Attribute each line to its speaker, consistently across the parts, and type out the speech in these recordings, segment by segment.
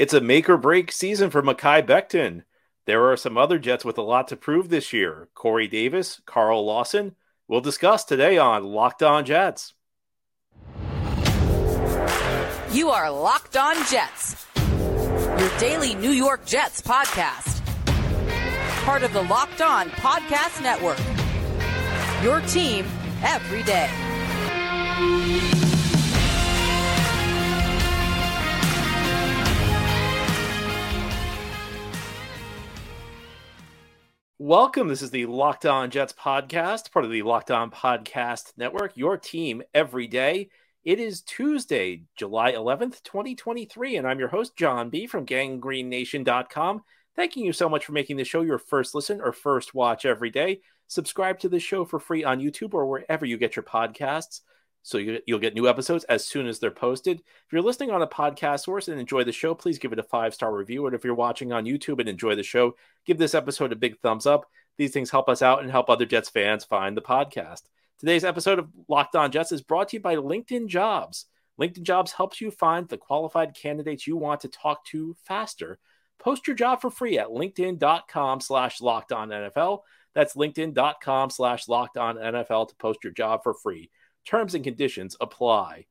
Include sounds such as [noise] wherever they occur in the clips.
Speaker 1: It's a make or break season for Mekhi Becton. There are some other Jets with a lot to prove this year. Corey Davis, Carl Lawson. We'll discuss today on Locked On Jets.
Speaker 2: You are Locked On Jets, your daily New York Jets podcast. Part of the Locked On Podcast Network. Your team every day.
Speaker 1: Welcome. This is the Locked On Jets podcast, part of the Locked On Podcast Network, your team every day. It is Tuesday, July 11th, 2023, and I'm your host, John B. from gangreennation.com. Thanking you so much for making the show your first listen or first watch every day. Subscribe to the show for free on YouTube or wherever you get your podcasts so you, will get new episodes as soon as they're posted. If you're listening on a podcast source and enjoy the show, please give it a five star review. And if you're watching on YouTube and enjoy the show, give this episode a big thumbs up. These things help us out and help other Jets fans find the podcast. Today's episode of Locked On Jets is brought to you by LinkedIn Jobs. LinkedIn Jobs helps you find the qualified candidates you want to talk to faster. Post your job for free at linkedin.com slash locked on NFL. That's linkedin.com slash locked on NFL to post your job for free. Terms and conditions apply.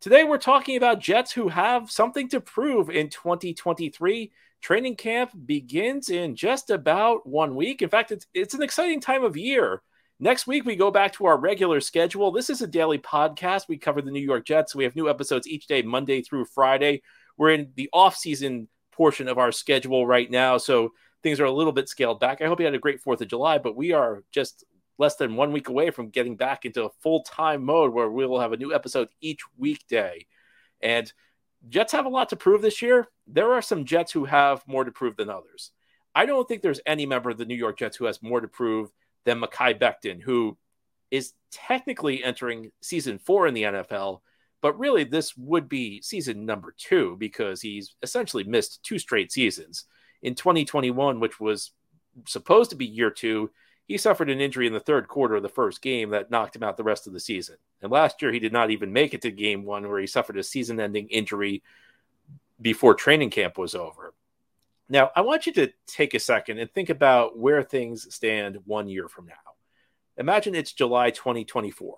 Speaker 1: Today, we're talking about Jets who have something to prove in 2023. Training camp begins in just about one week. In fact, it's, it's an exciting time of year. Next week, we go back to our regular schedule. This is a daily podcast. We cover the New York Jets. We have new episodes each day, Monday through Friday. We're in the off-season portion of our schedule right now, so things are a little bit scaled back. I hope you had a great 4th of July, but we are just less than one week away from getting back into a full time mode where we will have a new episode each weekday. And Jets have a lot to prove this year. There are some Jets who have more to prove than others. I don't think there's any member of the New York Jets who has more to prove than Mekhi Becton, who is technically entering season four in the NFL, but really this would be season number two because he's essentially missed two straight seasons. In 2021, which was supposed to be year two, he suffered an injury in the third quarter of the first game that knocked him out the rest of the season. And last year, he did not even make it to game one, where he suffered a season ending injury before training camp was over. Now, I want you to take a second and think about where things stand one year from now. Imagine it's July 2024.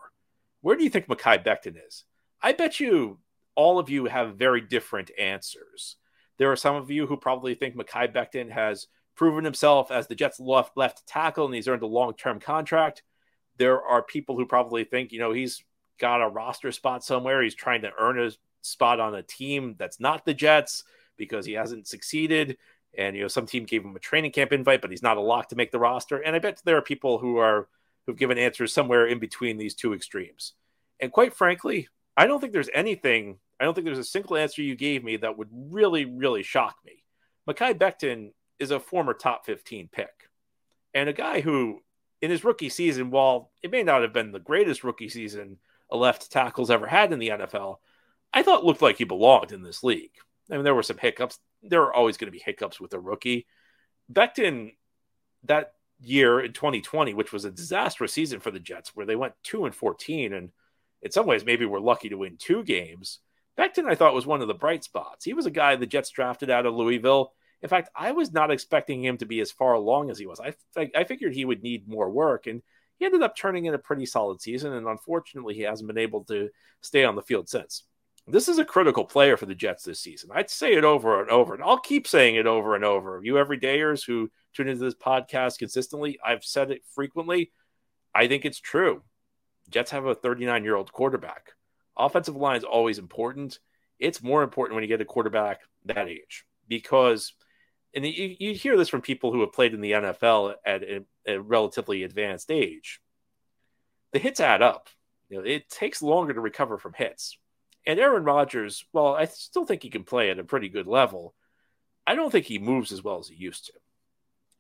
Speaker 1: Where do you think Mekhi Becton is? I bet you all of you have very different answers. There are some of you who probably think Mekhi Becton has proven himself as the Jets left left tackle and he's earned a long term contract. There are people who probably think, you know, he's got a roster spot somewhere. He's trying to earn a spot on a team that's not the Jets because he hasn't succeeded. And you know, some team gave him a training camp invite, but he's not a lock to make the roster. And I bet there are people who are who've given answers somewhere in between these two extremes. And quite frankly, I don't think there's anything, I don't think there's a single answer you gave me that would really, really shock me. Mekhi Becton is a former top 15 pick and a guy who, in his rookie season, while it may not have been the greatest rookie season a left tackle's ever had in the NFL, I thought looked like he belonged in this league. I mean, there were some hiccups. There are always going to be hiccups with a rookie. Becton, that year in 2020, which was a disastrous season for the Jets, where they went two and 14, and in some ways maybe we're lucky to win two games. Becton, I thought, was one of the bright spots. He was a guy the Jets drafted out of Louisville. In fact, I was not expecting him to be as far along as he was. I I figured he would need more work, and he ended up turning in a pretty solid season. And unfortunately, he hasn't been able to stay on the field since. This is a critical player for the Jets this season. I'd say it over and over, and I'll keep saying it over and over. You everydayers who tune into this podcast consistently, I've said it frequently. I think it's true. Jets have a 39 year old quarterback. Offensive line is always important. It's more important when you get a quarterback that age because and you, you hear this from people who have played in the NFL at a, a, relatively advanced age. The hits add up. You know, it takes longer to recover from hits. And Aaron Rodgers, well, I still think he can play at a pretty good level. I don't think he moves as well as he used to.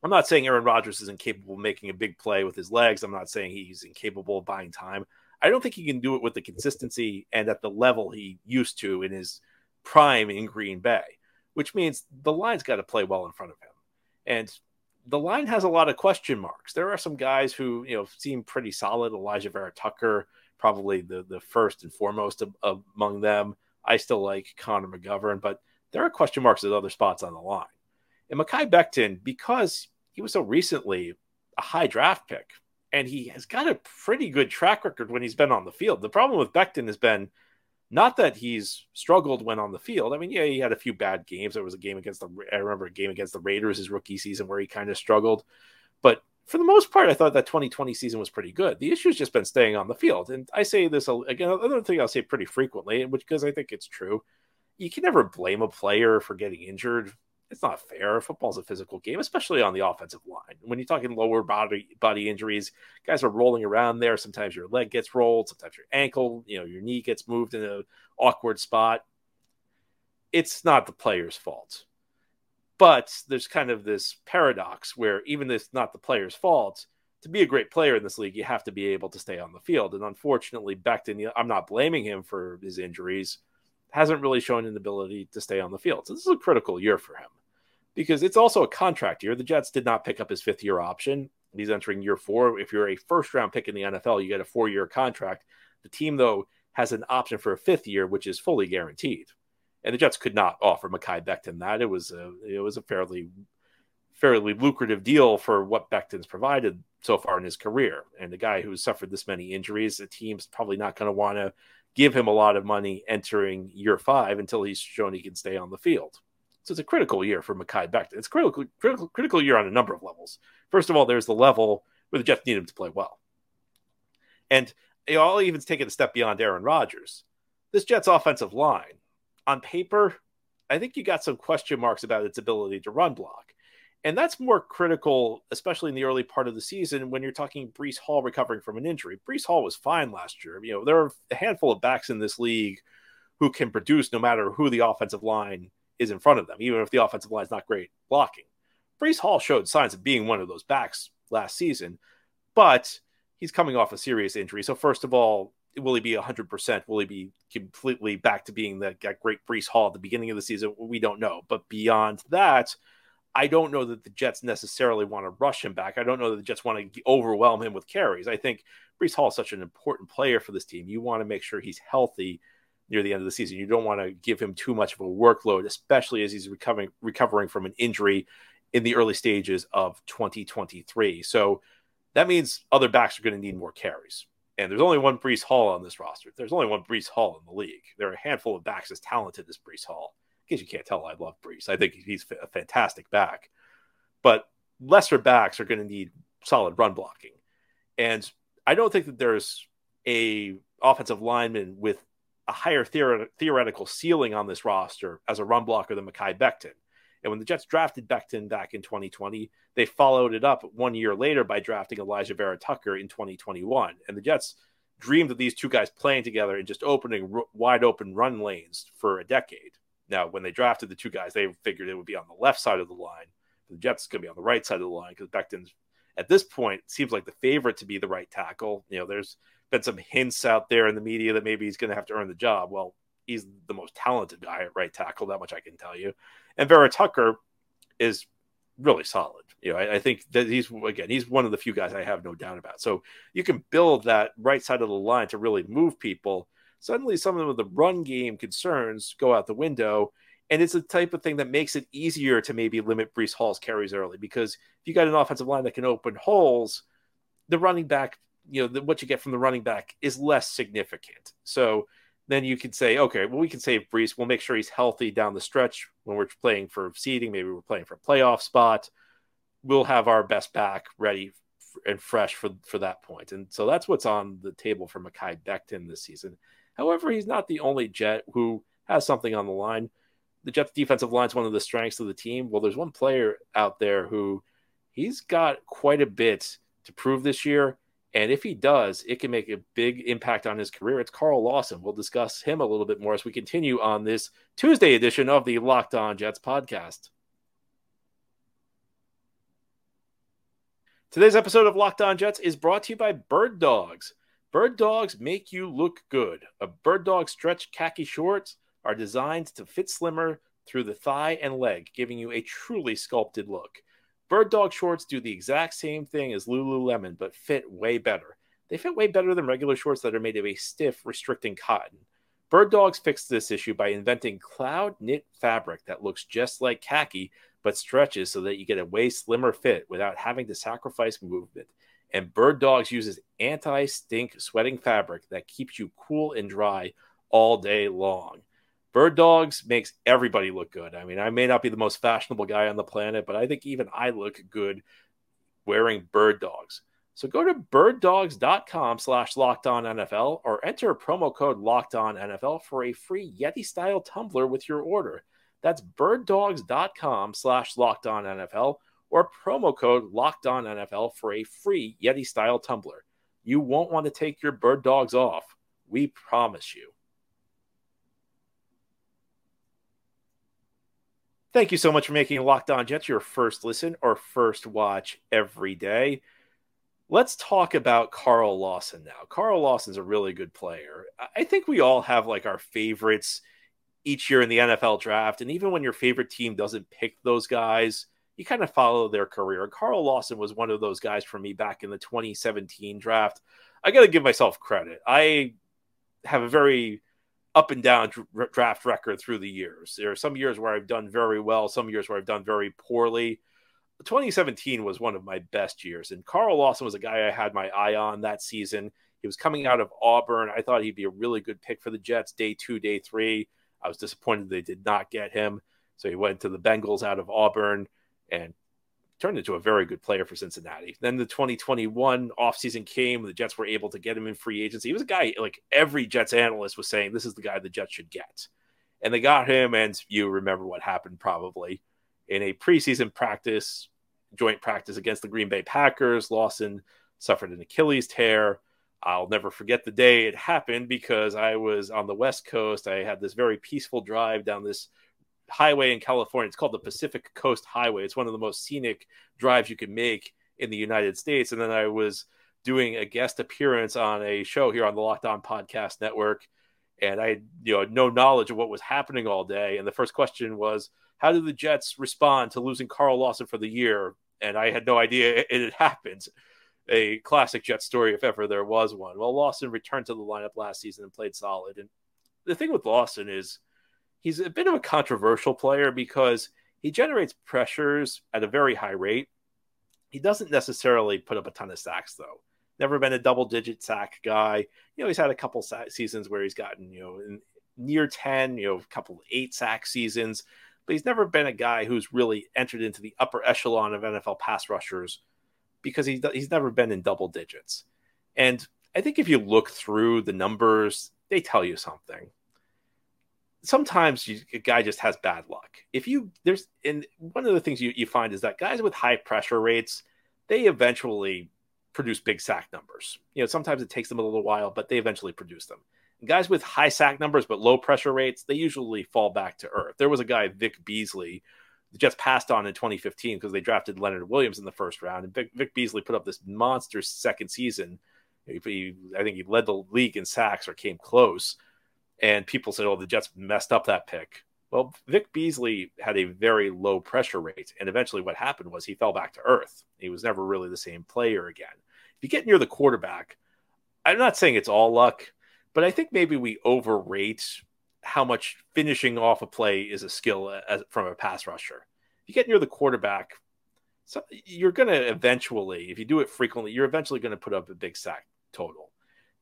Speaker 1: I'm not saying Aaron Rodgers is incapable of making a big play with his legs. I'm not saying he's incapable of buying time. I don't think he can do it with the consistency and at the level he used to in his prime in Green Bay which means the line's got to play well in front of him. And the line has a lot of question marks. There are some guys who, you know, seem pretty solid. Elijah Vera-Tucker, probably the, the first and foremost of, of among them. I still like Connor McGovern, but there are question marks at other spots on the line. And Mekhi Becton, because he was so recently a high draft pick, and he has got a pretty good track record when he's been on the field. The problem with Becton has been not that he's struggled when on the field. I mean, yeah, he had a few bad games. There was a game against the I remember a game against the Raiders his rookie season where he kind of struggled. But for the most part, I thought that 2020 season was pretty good. The issue's just been staying on the field. And I say this again, another thing I'll say pretty frequently, which because I think it's true. You can never blame a player for getting injured it's not fair. Football's a physical game, especially on the offensive line. When you're talking lower body body injuries, guys are rolling around there. Sometimes your leg gets rolled, sometimes your ankle, you know, your knee gets moved in an awkward spot. It's not the player's fault. But there's kind of this paradox where even if it's not the player's fault, to be a great player in this league, you have to be able to stay on the field. And unfortunately, Becton, I'm not blaming him for his injuries, hasn't really shown an ability to stay on the field. So this is a critical year for him because it's also a contract year. The Jets did not pick up his fifth year option. He's entering year four. If you're a first round pick in the NFL, you get a four year contract. The team, though, has an option for a fifth year, which is fully guaranteed. And the Jets could not offer Mekhi Becton that. It was a it was a fairly fairly lucrative deal for what Becton's provided so far in his career. And the guy who's suffered this many injuries, the team's probably not going to want to give him a lot of money entering year five until he's shown he can stay on the field. So it's a critical year for Mekhi Becton. It's critical, critical, critical year on a number of levels. First of all, there's the level where the Jets need him to play well. And I'll even take it a step beyond Aaron Rodgers. This Jets offensive line, on paper, I think you got some question marks about its ability to run block. And that's more critical, especially in the early part of the season when you're talking Breece Hall recovering from an injury. Breece Hall was fine last year. You know, there are a handful of backs in this league who can produce no matter who the offensive line is in front of them, even if the offensive line is not great blocking. Breece Hall showed signs of being one of those backs last season, but he's coming off a serious injury. So, first of all, will he be 100%? Will he be completely back to being that, that great Breece Hall at the beginning of the season? We don't know. But beyond that, I don't know that the Jets necessarily want to rush him back. I don't know that the Jets want to overwhelm him with carries. I think Breece Hall is such an important player for this team. You want to make sure he's healthy near the end of the season. You don't want to give him too much of a workload, especially as he's recovering recovering from an injury in the early stages of 2023. So that means other backs are going to need more carries. And there's only one Breece Hall on this roster. There's only one Breece Hall in the league. There are a handful of backs as talented as Breece Hall. In case you can't tell, I love Breece. I think he's a fantastic back. But lesser backs are going to need solid run blocking. And I don't think that there's a offensive lineman with a higher theoret- theoretical ceiling on this roster as a run blocker than Mekhi Becton. And when the Jets drafted Becton back in 2020, they followed it up one year later by drafting Elijah Vera Tucker in 2021. And the Jets dreamed of these two guys playing together and just opening r- wide open run lanes for a decade. Now, when they drafted the two guys, they figured it would be on the left side of the line. The Jets going to be on the right side of the line because Becton's at this point seems like the favorite to be the right tackle. You know, there's been some hints out there in the media that maybe he's going to have to earn the job. Well, he's the most talented guy at right tackle, that much I can tell you. And Vera Tucker is really solid. You know, I, I, think that he's again, he's one of the few guys I have no doubt about. So you can build that right side of the line to really move people. Suddenly, some of the run game concerns go out the window. And it's the type of thing that makes it easier to maybe limit Breece Hall's carries early because if you got an offensive line that can open holes, the running back you know the, what you get from the running back is less significant. So then you could say, okay, well we can save Breece. We'll make sure he's healthy down the stretch when we're playing for seeding. Maybe we're playing for a playoff spot. We'll have our best back ready and fresh for for that point. And so that's what's on the table for Mekhi Becton this season. However, he's not the only Jet who has something on the line. The Jets defensive line is one of the strengths of the team. Well, there's one player out there who he's got quite a bit to prove this year. And if he does, it can make a big impact on his career. It's Carl Lawson. We'll discuss him a little bit more as we continue on this Tuesday edition of the Locked On Jets podcast. Today's episode of Locked On Jets is brought to you by Bird Dogs. Bird Dogs make you look good. A Bird Dog stretch khaki shorts are designed to fit slimmer through the thigh and leg, giving you a truly sculpted look. Bird Dog shorts do the exact same thing as Lululemon, but fit way better. They fit way better than regular shorts that are made of a stiff, restricting cotton. Bird Dogs fixed this issue by inventing cloud knit fabric that looks just like khaki but stretches so that you get a way slimmer fit without having to sacrifice movement. And Bird Dogs uses anti stink sweating fabric that keeps you cool and dry all day long. Bird Dogs makes everybody look good. I mean, I may not be the most fashionable guy on the planet, but I think even I look good wearing Bird Dogs. So go to birddogs.com slash locked on NFL or enter promo code locked on NFL for a free Yeti style tumbler with your order. That's birddogs.com slash locked on NFL or promo code locked on NFL for a free Yeti style tumbler. You won't want to take your bird dogs off. We promise you. Thank you so much for making Locked On Jets your first listen or first watch every day. Let's talk about Carl Lawson now. Carl Lawson's a really good player. I think we all have like our favorites each year in the NFL draft. And even when your favorite team doesn't pick those guys, you kind of follow their career. Carl Lawson was one of those guys for me back in the 2017 draft. I got to give myself credit. I have a very up and down draft record through the years. There are some years where I've done very well, some years where I've done very poorly. 2017 was one of my best years, and Carl Lawson was a guy I had my eye on that season. He was coming out of Auburn. I thought he'd be a really good pick for the Jets day two, day three. I was disappointed they did not get him. So he went to the Bengals out of Auburn and turned into a very good player for Cincinnati. Then the 2021 offseason came. The Jets were able to get him in free agency. He was a guy like every Jets analyst was saying this is the guy the Jets should get. And they got him, and you remember what happened probably in a preseason practice, joint practice against the Green Bay Packers. Lawson suffered an Achilles tear. I'll never forget the day it happened because I was on the West Coast. I had this very peaceful drive down this highway in California. It's called the Pacific Coast Highway. It's one of the most scenic drives you can make in the United States. And then I was doing a guest appearance on a show here on the Locked On Podcast Network. And I had you know no knowledge of what was happening all day. And the first question was, how did the Jets respond to losing Carl Lawson for the year? And I had no idea it, [laughs] it had happened. A classic Jet story, if ever there was one. Well, Lawson returned to the lineup last season and played solid. And the thing with Lawson is he's a bit of a controversial player because he generates pressures at a very high rate. He doesn't necessarily put up a ton of sacks, though. Never been a double digit sack guy. You know, he's had a couple seasons where he's gotten, you know, near 10, you know, a couple eight sack seasons, but he's never been a guy who's really entered into the upper echelon of NFL pass rushers because he, he's never been in double digits. And I think if you look through the numbers, they tell you something sometimes you, a guy just has bad luck. If you there's and one of the things you, you find is that guys with high pressure rates, they eventually produce big sack numbers. You know, sometimes it takes them a little while, but they eventually produce them. And guys with high sack numbers but low pressure rates, they usually fall back to earth. There was a guy, Vic Beasley, just passed on in 2015 because they drafted Leonard Williams in the first round, and Vic, Vic Beasley put up this monster second season. He, I think he led the league in sacks or came close and people said, "Oh, the Jets messed up that pick." Well, Vic Beasley had a very low pressure rate, and eventually, what happened was he fell back to earth. He was never really the same player again. If you get near the quarterback, I'm not saying it's all luck, but I think maybe we overrate how much finishing off a play is a skill as, from a pass rusher. If you get near the quarterback, so you're going to eventually, if you do it frequently, you're eventually going to put up a big sack total.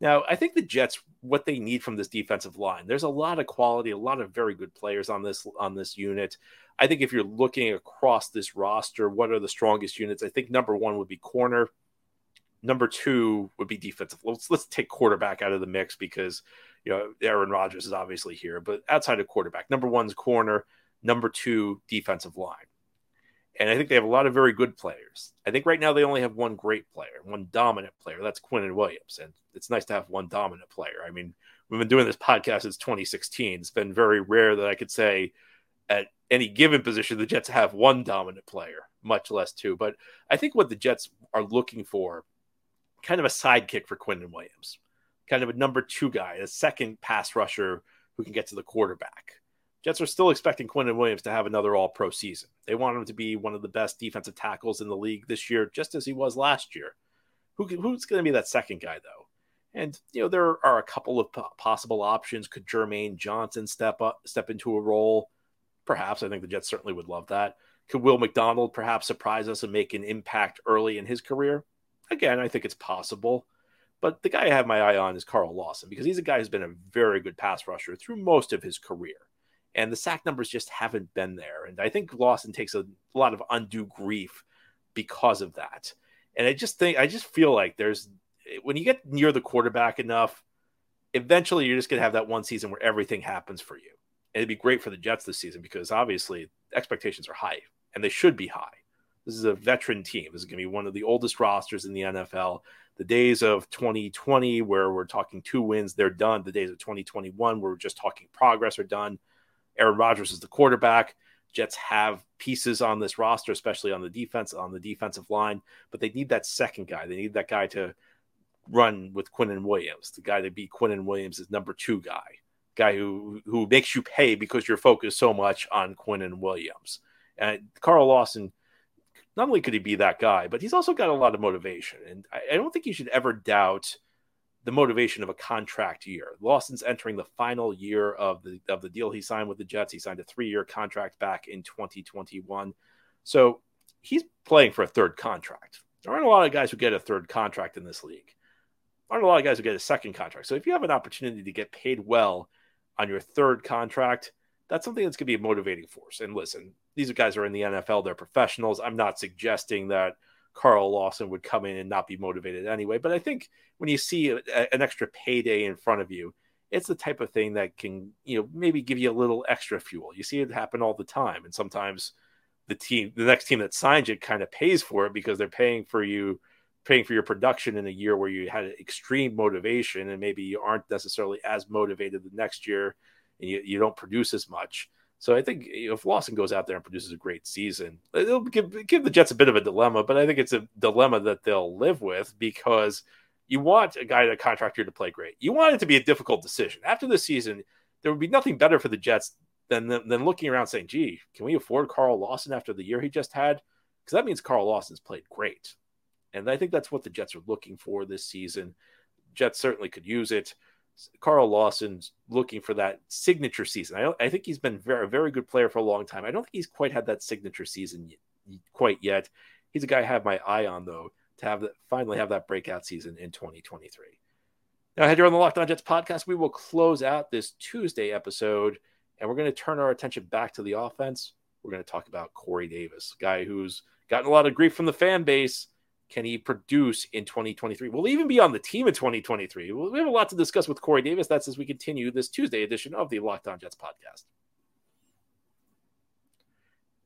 Speaker 1: Now, I think the Jets what they need from this defensive line. There's a lot of quality, a lot of very good players on this on this unit. I think if you're looking across this roster, what are the strongest units? I think number 1 would be corner. Number 2 would be defensive. Let's let's take quarterback out of the mix because you know Aaron Rodgers is obviously here, but outside of quarterback, number 1's corner, number 2 defensive line. And I think they have a lot of very good players. I think right now they only have one great player, one dominant player. That's Quinnen Williams. And it's nice to have one dominant player. I mean, we've been doing this podcast since 2016. It's been very rare that I could say at any given position the Jets have one dominant player, much less two. But I think what the Jets are looking for, kind of a sidekick for Quinnen Williams, kind of a number two guy, a second pass rusher who can get to the quarterback. Jets are still expecting Quinnen Williams to have another all pro season. They want him to be one of the best defensive tackles in the league this year, just as he was last year. Who, who's going to be that second guy, though? And you know there are a couple of possible options. Could Jermaine Johnson step up, step into a role? Perhaps. I think the Jets certainly would love that. Could Will McDonald perhaps surprise us and make an impact early in his career? Again, I think it's possible. But the guy I have my eye on is Carl Lawson because he's a guy who's been a very good pass rusher through most of his career. And the sack numbers just haven't been there. And I think Lawson takes a, lot of undue grief because of that. And I just think, I just feel like there's, when you get near the quarterback enough, eventually you're just to have that one season where everything happens for you. And it'd be great for the Jets this season because obviously expectations are high and they should be high. This is a veteran team. This is going to be one of the oldest rosters in the NFL. The days of 2020, where we're talking two wins, they're done. The days of 2021, where we're just talking progress, are done. Aaron Rodgers is the quarterback. Jets have pieces on this roster, especially on the defense, on the defensive line, but they need that second guy. They need that guy to run with Quinnen Williams, the guy to be Quinnen Williams' number two guy, guy who who makes you pay because you're focused so much on Quinnen Williams. And Carl Lawson, not only could he be that guy, but he's also got a lot of motivation. And I, I don't think you should ever doubt the motivation of a contract year. Lawson's entering the final year of the of the deal he signed with the Jets. He signed a three year contract back in 2021, so he's playing for a third contract. There aren't a lot of guys who get a third contract in this league. There aren't a lot of guys who get a second contract. So if you have an opportunity to get paid well on your third contract, that's something that's going to be a motivating force. And listen, these guys are in the NFL; they're professionals. I'm not suggesting that Carl Lawson would come in and not be motivated anyway. But I think when you see a, a, an extra payday in front of you, it's the type of thing that can, you know, maybe give you a little extra fuel. You see it happen all the time. And sometimes the team, the next team that signs you kind of pays for it because they're paying for you, paying for your production in a year where you had extreme motivation and maybe you aren't necessarily as motivated the next year and you, you don't produce as much. So I think if Lawson goes out there and produces a great season, it'll give, give the Jets a bit of a dilemma, but I think it's a dilemma that they'll live with because you want a guy that contract year to play great. You want it to be a difficult decision. After the season, there would be nothing better for the Jets than, than looking around saying, gee, can we afford Carl Lawson after the year he just had? Because that means Carl Lawson's played great. And I think that's what the Jets are looking for this season. Jets certainly could use it. Carl Lawson's looking for that signature season. I, I think he's been very, a very good player for a long time. I don't think he's quite had that signature season quite yet. He's a guy I have my eye on though to have that finally have that breakout season in 2023. Now, here on the Locked On Jets podcast, we will close out this Tuesday episode, and we're going to turn our attention back to the offense. We're going to talk about Corey Davis, guy who's gotten a lot of grief from the fan base can he produce in 2023? Will even be on the team in 2023? we have a lot to discuss with Corey Davis. That's as we continue this Tuesday edition of the Locked On Jets podcast.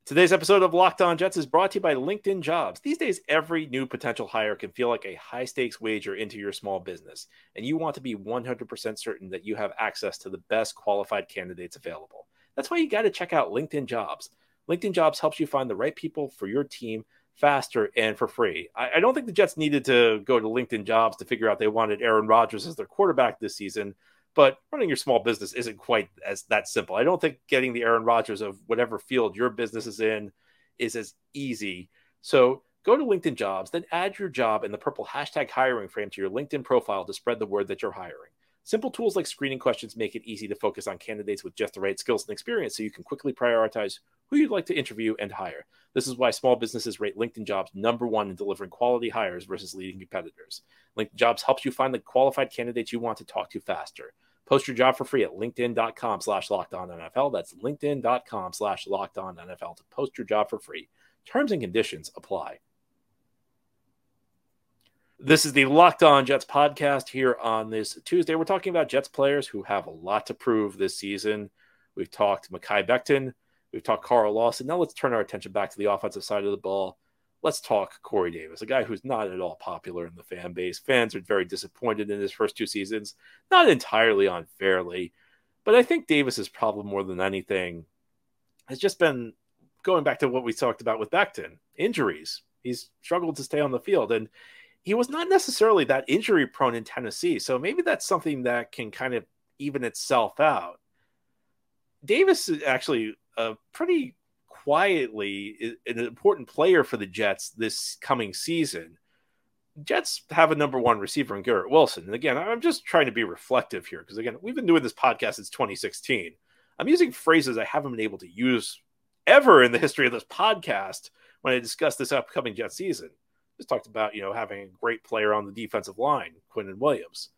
Speaker 1: Today's episode of Locked On Jets is brought to you by LinkedIn Jobs. These days, every new potential hire can feel like a high stakes wager into your small business, and you want to be 100% certain that you have access to the best qualified candidates available. That's why you got to check out LinkedIn Jobs. LinkedIn Jobs helps you find the right people for your team faster and for free. I, I, don't think the Jets needed to go to LinkedIn jobs to figure out they wanted Aaron Rodgers as their quarterback this season. But running your small business isn't quite as that simple. I don't think getting the Aaron Rodgers of whatever field your business is in is as easy. So go to LinkedIn jobs, then add your job in the purple hashtag hiring frame to your LinkedIn profile to spread the word that you're hiring. Simple tools like screening questions make it easy to focus on candidates with just the right skills and experience so you can quickly prioritize who you'd like to interview and hire. This is why small businesses rate LinkedIn Jobs number one in delivering quality hires versus leading competitors. LinkedIn Jobs helps you find the qualified candidates you want to talk to faster. Post your job for free at linkedin.com slash locked on NFL. That's linkedin.com slash locked on NFL to post your job for free. Terms and conditions apply. This is the Locked On Jets podcast here on this Tuesday. We're talking about Jets players who have a lot to prove this season. We've talked Mekhi Becton, we've talked Carl Lawson. Now let's turn our attention back to the offensive side of the ball. Let's talk Corey Davis, a guy who's not at all popular in the fan base. Fans are very disappointed in his first two seasons, not entirely unfairly, but I think Davis's problem more than anything has just been going back to what we talked about with Becton injuries. He's struggled to stay on the field. And he was not necessarily that injury prone in Tennessee. So maybe that's something that can kind of even itself out. Davis is actually a pretty quietly an important player for the Jets this coming season. Jets have a number one receiver in Garrett Wilson. And again, I'm just trying to be reflective here because, again, we've been doing this podcast since 2016. I'm using phrases I haven't been able to use ever in the history of this podcast when I discuss this upcoming Jet season. Just talked about, you know, having a great player on the defensive line, Quinnen Williams.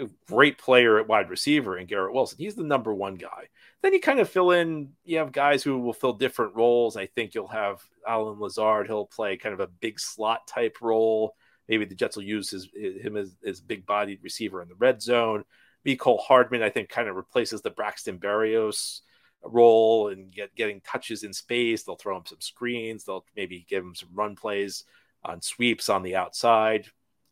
Speaker 1: A great player at wide receiver and Garrett Wilson. He's the number one guy. Then you kind of fill in, you have guys who will fill different roles. I think you'll have Allen Lazard. He'll play kind of a big slot type role. Maybe the Jets will use his, him as, as big bodied receiver in the red zone. Mecole Hardman, I think, kind of replaces the Braxton Berrios role and get getting touches in space. They'll throw him some screens. They'll maybe give him some run plays on sweeps on the outside.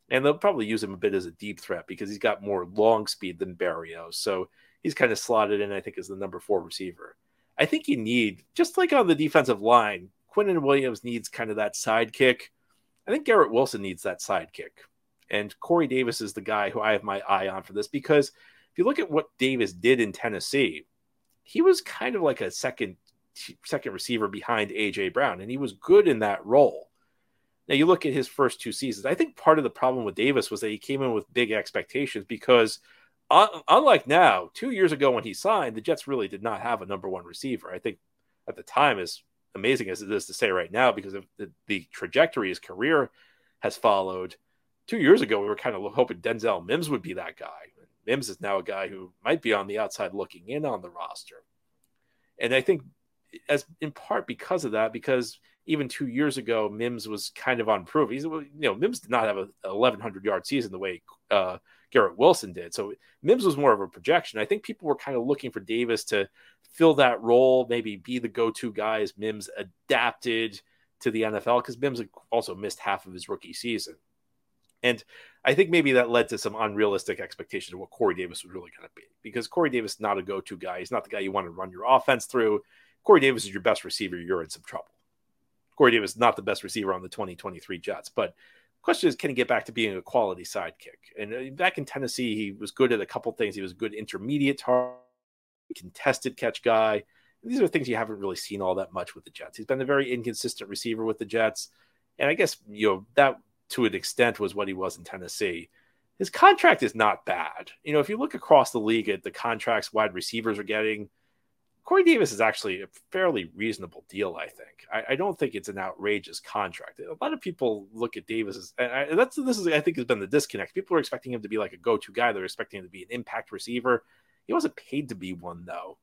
Speaker 1: And they'll probably use him a bit as a deep threat because he's got more long speed than Berrios. So he's kind of slotted in, I think, as the number four receiver. I think you need, just like on the defensive line, Quinnen Williams needs kind of that sidekick. I think Garrett Wilson needs that sidekick. And Corey Davis is the guy who I have my eye on for this because if you look at what Davis did in Tennessee, he was kind of like a second second receiver behind AJ Brown, and he was good in that role. Now you look at his first two seasons. I think part of the problem with Davis was that he came in with big expectations because, unlike now, two years ago when he signed, the Jets really did not have a number one receiver. I think at the time, as amazing as it is to say right now, because of the, the trajectory his career has followed. Two years ago, we were kind of hoping Denzel Mims would be that guy. Mims is now a guy who might be on the outside looking in on the roster. And I think as in part because of that, because even two years ago, Mims was kind of unproven. He's, you know, Mims did not have a 1,100 yard season the way uh, Garrett Wilson did. So Mims was more of a projection. I think people were kind of looking for Davis to fill that role, maybe be the go to guy as Mims adapted to the NFL because Mims also missed half of his rookie season. And I think maybe that led to some unrealistic expectations of what Corey Davis was really going to be because Corey Davis is not a go to guy. He's not the guy you want to run your offense through. Corey Davis is your best receiver. You're in some trouble. Corey Davis not the best receiver on the 2023 Jets, but question is, can he get back to being a quality sidekick? And uh, back in Tennessee, he was good at a couple things. He was good intermediate target, contested catch guy. These are things you haven't really seen all that much with the Jets. He's been a very inconsistent receiver with the Jets. And I guess, you know, that to an extent was what he was in Tennessee. His contract is not bad. You know, if you look across the league at the contracts wide receivers are getting, Corey Davis is actually a fairly reasonable deal, I think. I, I, don't think it's an outrageous contract. A lot of people look at Davis as, and I, that's this is I think has been the disconnect. People are expecting him to be like a go-to guy. They're expecting him to be an impact receiver. He wasn't paid to be one though.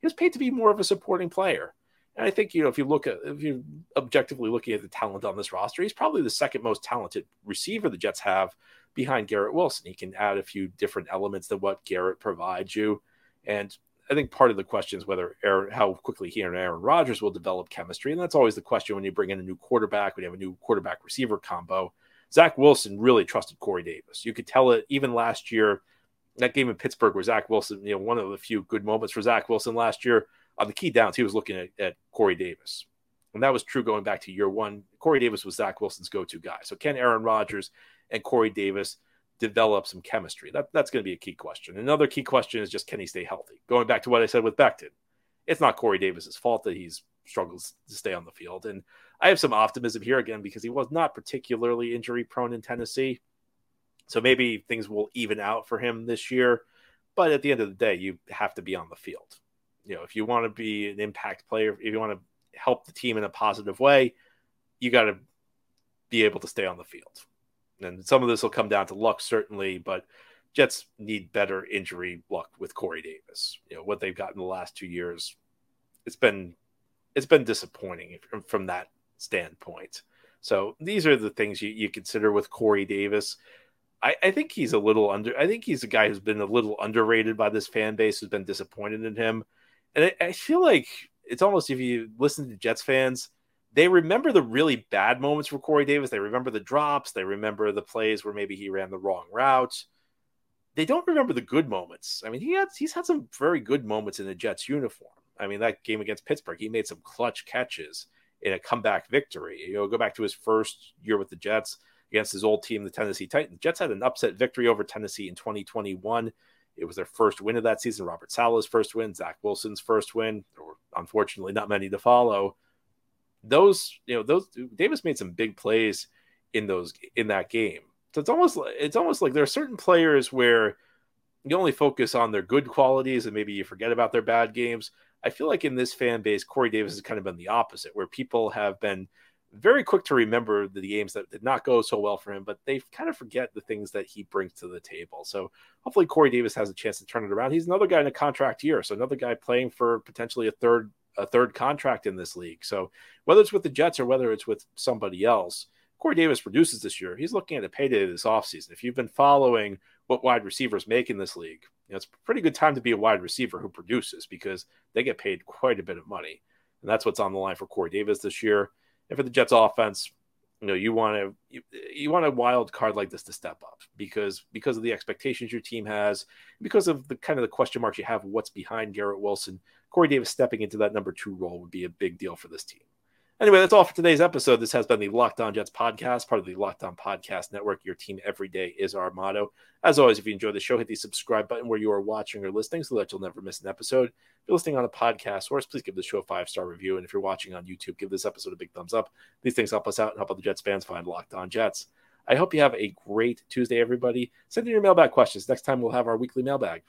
Speaker 1: He was paid to be more of a supporting player. And I think you know if you look at if you objectively looking at the talent on this roster, he's probably the second most talented receiver the Jets have behind Garrett Wilson. He can add a few different elements than what Garrett provides you, and I think part of the question is whether Aaron, how quickly he and Aaron Rodgers will develop chemistry, and that's always the question when you bring in a new quarterback. When you have a new quarterback receiver combo, Zach Wilson really trusted Corey Davis. You could tell it even last year. That game in Pittsburgh where Zach Wilson, you know, one of the few good moments for Zach Wilson last year on the key downs, he was looking at, at Corey Davis. And that was true going back to year one. Corey Davis was Zach Wilson's go to guy. So can Aaron Rodgers and Corey Davis develop some chemistry? That, that's going to be a key question. Another key question is just can he stay healthy? Going back to what I said with Becton, it's not Corey Davis's fault that he's struggles to stay on the field. And I have some optimism here again because he was not particularly injury prone in Tennessee. So maybe things will even out for him this year. But at the end of the day, you have to be on the field. You know, if you want to be an impact player, if you want to help the team in a positive way, you got to be able to stay on the field. And some of this will come down to luck, certainly, but Jets need better injury luck with Corey Davis. You know what they've got in the last two years. It's been it's been disappointing from, from that standpoint. So these are the things you, you consider with Corey Davis. I, I, think he's a little under. I think he's a guy who's been a little underrated by this fan base, who's been disappointed in him. And I, I feel like it's almost if you listen to Jets fans, they remember the really bad moments for Corey Davis. They remember the drops. They remember the plays where maybe he ran the wrong route. They don't remember the good moments. I mean, he had he's had some very good moments in the Jets uniform. I mean, that game against Pittsburgh, he made some clutch catches in a comeback victory. You know, go back to his first year with the Jets against his old team, the Tennessee Titans. Jets had an upset victory over Tennessee in 2021. It was their first win of that season. Robert Saleh's first win, Zach Wilson's first win. There were unfortunately not many to follow those, you know, those Davis made some big plays in those in that game. So it's almost it's almost like there are certain players where you only focus on their good qualities and maybe you forget about their bad games. I feel like in this fan base, Corey Davis has kind of been the opposite, where people have been very quick to remember the games that did not go so well for him, but they kind of forget the things that he brings to the table. So hopefully Corey Davis has a chance to turn it around. He's another guy in a contract year, so another guy playing for potentially a third a third contract in this league. So whether it's with the Jets or whether it's with somebody else, Corey Davis produces this year. He's looking at a payday this offseason. If you've been following what wide receivers make in this league, you know, it's a pretty good time to be a wide receiver who produces because they get paid quite a bit of money. And that's what's on the line for Corey Davis this year. And for the Jets offense, you know, you want to you, you, want a wild card like this to step up because because of the expectations your team has, because of the kind of the question marks you have what's behind Garrett Wilson. Corey Davis stepping into that number two role would be a big deal for this team. Anyway, that's all for today's episode. This has been the Locked On Jets podcast, part of the Locked On Podcast Network. Your team every day is our motto. As always, if you enjoy the show, hit the subscribe button where you are watching or listening so that you'll never miss an episode. If you're listening on a podcast source, please give the show a five star review. And if you're watching on YouTube, give this episode a big thumbs up. These things help us out and help other Jets fans find Locked On Jets. I hope you have a great Tuesday, everybody. Send in your mailbag questions. Next time, we'll have our weekly mailbag.